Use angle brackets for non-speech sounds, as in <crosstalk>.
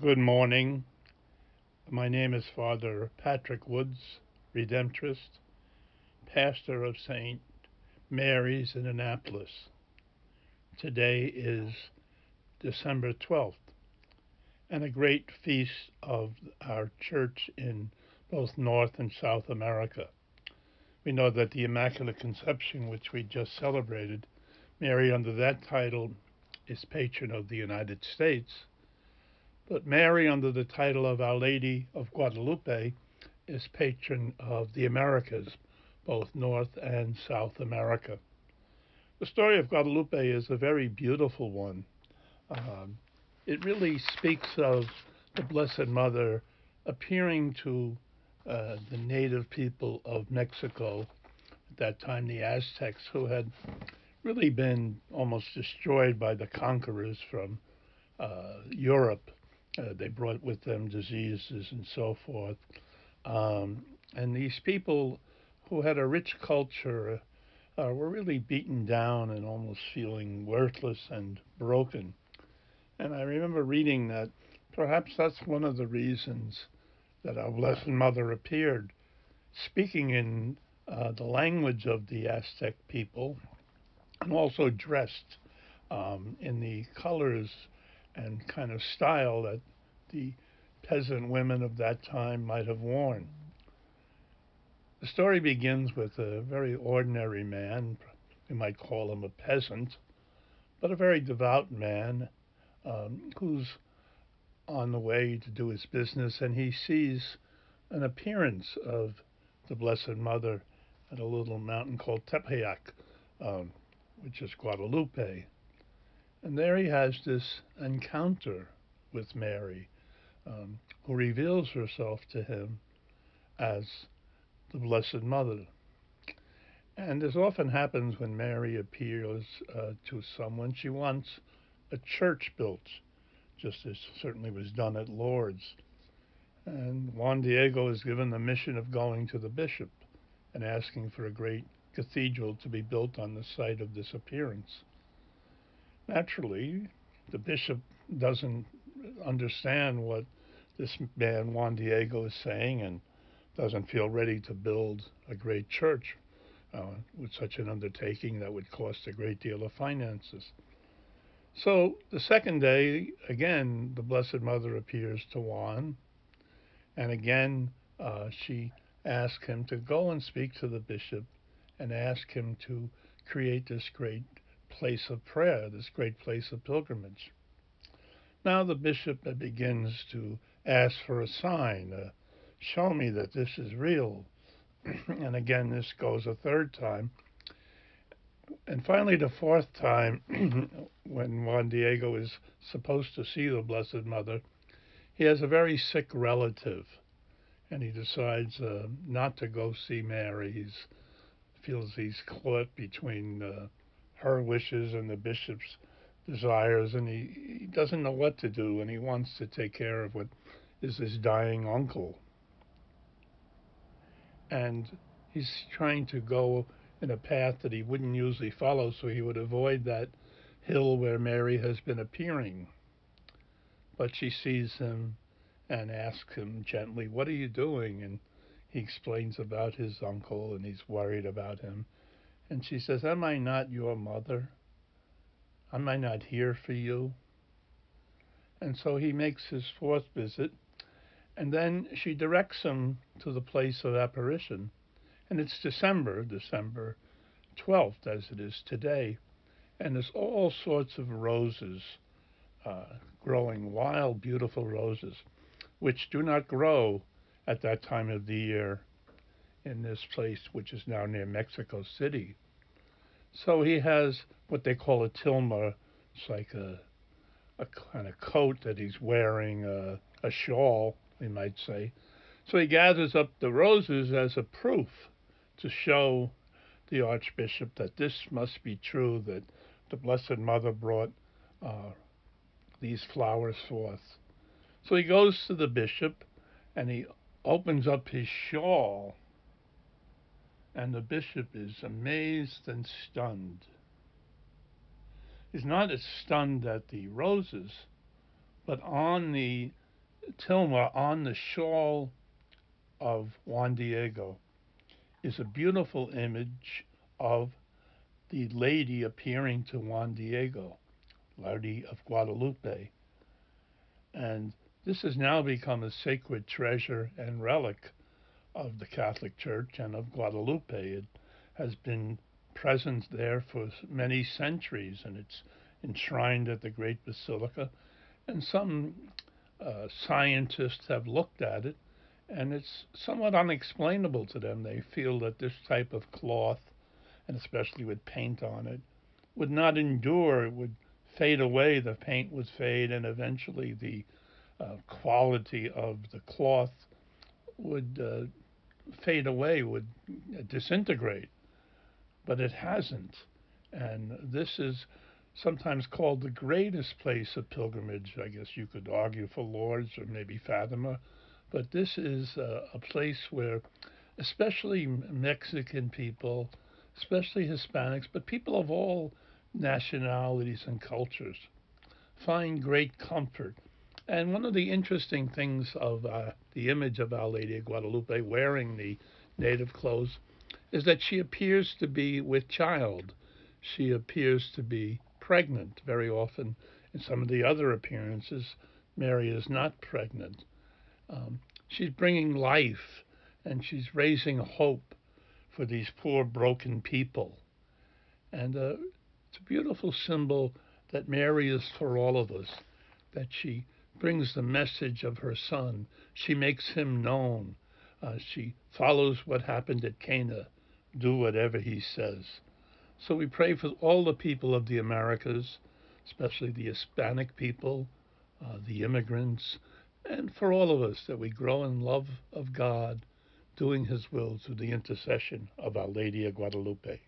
Good morning. My name is Father Patrick Woods, Redemptorist, pastor of St. Mary's in Annapolis. Today is December 12th and a great feast of our church in both North and South America. We know that the Immaculate Conception, which we just celebrated, Mary under that title is patron of the United States but Mary, under the title of Our Lady of Guadalupe, is patron of the Americas, both North and South America. The story of Guadalupe is a very beautiful one. Um, it really speaks of the Blessed Mother appearing to uh, the native people of Mexico, at that time the Aztecs, who had really been almost destroyed by the conquerors from uh, Europe uh, they brought with them diseases and so forth. Um, and these people who had a rich culture uh, were really beaten down and almost feeling worthless and broken. And I remember reading that perhaps that's one of the reasons that our Blessed Mother appeared, speaking in uh, the language of the Aztec people and also dressed um, in the colors and kind of style that the peasant women of that time might have worn. The story begins with a very ordinary man, we might call him a peasant, but a very devout man um, who's on the way to do his business and he sees an appearance of the Blessed Mother at a little mountain called Tepeyac, um, which is Guadalupe. And there he has this encounter with Mary, um, who reveals herself to him as the Blessed Mother. And as often happens when Mary appears uh, to someone, she wants a church built, just as certainly was done at Lourdes. And Juan Diego is given the mission of going to the bishop and asking for a great cathedral to be built on the site of this appearance. Naturally, the bishop doesn't understand what this man Juan Diego is saying and doesn't feel ready to build a great church uh, with such an undertaking that would cost a great deal of finances. So the second day, again, the Blessed Mother appears to Juan, and again uh, she asks him to go and speak to the bishop and ask him to create this great place of prayer, this great place of pilgrimage. Now the bishop begins to ask for a sign, uh, show me that this is real. <clears throat> and again, this goes a third time. And finally, the fourth time, <clears throat> when Juan Diego is supposed to see the Blessed Mother, he has a very sick relative, and he decides uh, not to go see Mary. He feels he's caught between uh, her wishes and the bishop's desires, and he, he doesn't know what to do, and he wants to take care of what is his dying uncle. And he's trying to go in a path that he wouldn't usually follow, so he would avoid that hill where Mary has been appearing. But she sees him and asks him gently, What are you doing? And he explains about his uncle and he's worried about him. And she says, Am I not your mother? Am I not here for you? And so he makes his fourth visit, and then she directs him to the place of apparition. And it's December, December 12th, as it is today. And there's all sorts of roses uh, growing, wild, beautiful roses, which do not grow at that time of the year in this place, which is now near Mexico City. So he has what they call a tilma. It's like a, a kind of coat that he's wearing, uh, a shawl, we might say. So he gathers up the roses as a proof to show the Archbishop that this must be true, that the Blessed Mother brought uh, these flowers forth. So he goes to the bishop and he opens up his shawl and the bishop is amazed and stunned. He's not as stunned at the roses, But on the tilma, on the shawl of Juan Diego, is a beautiful image of the lady appearing to Juan Diego, Lady of Guadalupe. And this has now become a sacred treasure and relic of the Catholic Church and of Guadalupe. It has been present there for many centuries and it's enshrined at the Great Basilica. And some uh, scientists have looked at it and it's somewhat unexplainable to them. They feel that this type of cloth, and especially with paint on it, would not endure. It would fade away. The paint would fade, and eventually the uh, quality of the cloth would uh, fade away, would disintegrate. But it hasn't. And this is sometimes called the greatest place of pilgrimage. I guess you could argue for Lourdes or maybe Fatima but this is a, a place where, especially Mexican people, especially Hispanics, but people of all nationalities and cultures, find great comfort. And one of the interesting things of uh, the image of Our Lady of Guadalupe wearing the native clothes is that she appears to be with child. She appears to be pregnant. Very often, in some of the other appearances, Mary is not pregnant. Um, she's bringing life and she's raising hope for these poor, broken people. And uh, it's a beautiful symbol that Mary is for all of us, that she brings the message of her son. She makes him known. Uh, she follows what happened at Cana, do whatever he says. So we pray for all the people of the Americas, especially the Hispanic people, uh, the immigrants, and for all of us that we grow in love of God, doing His will through the intercession of Our Lady of Guadalupe.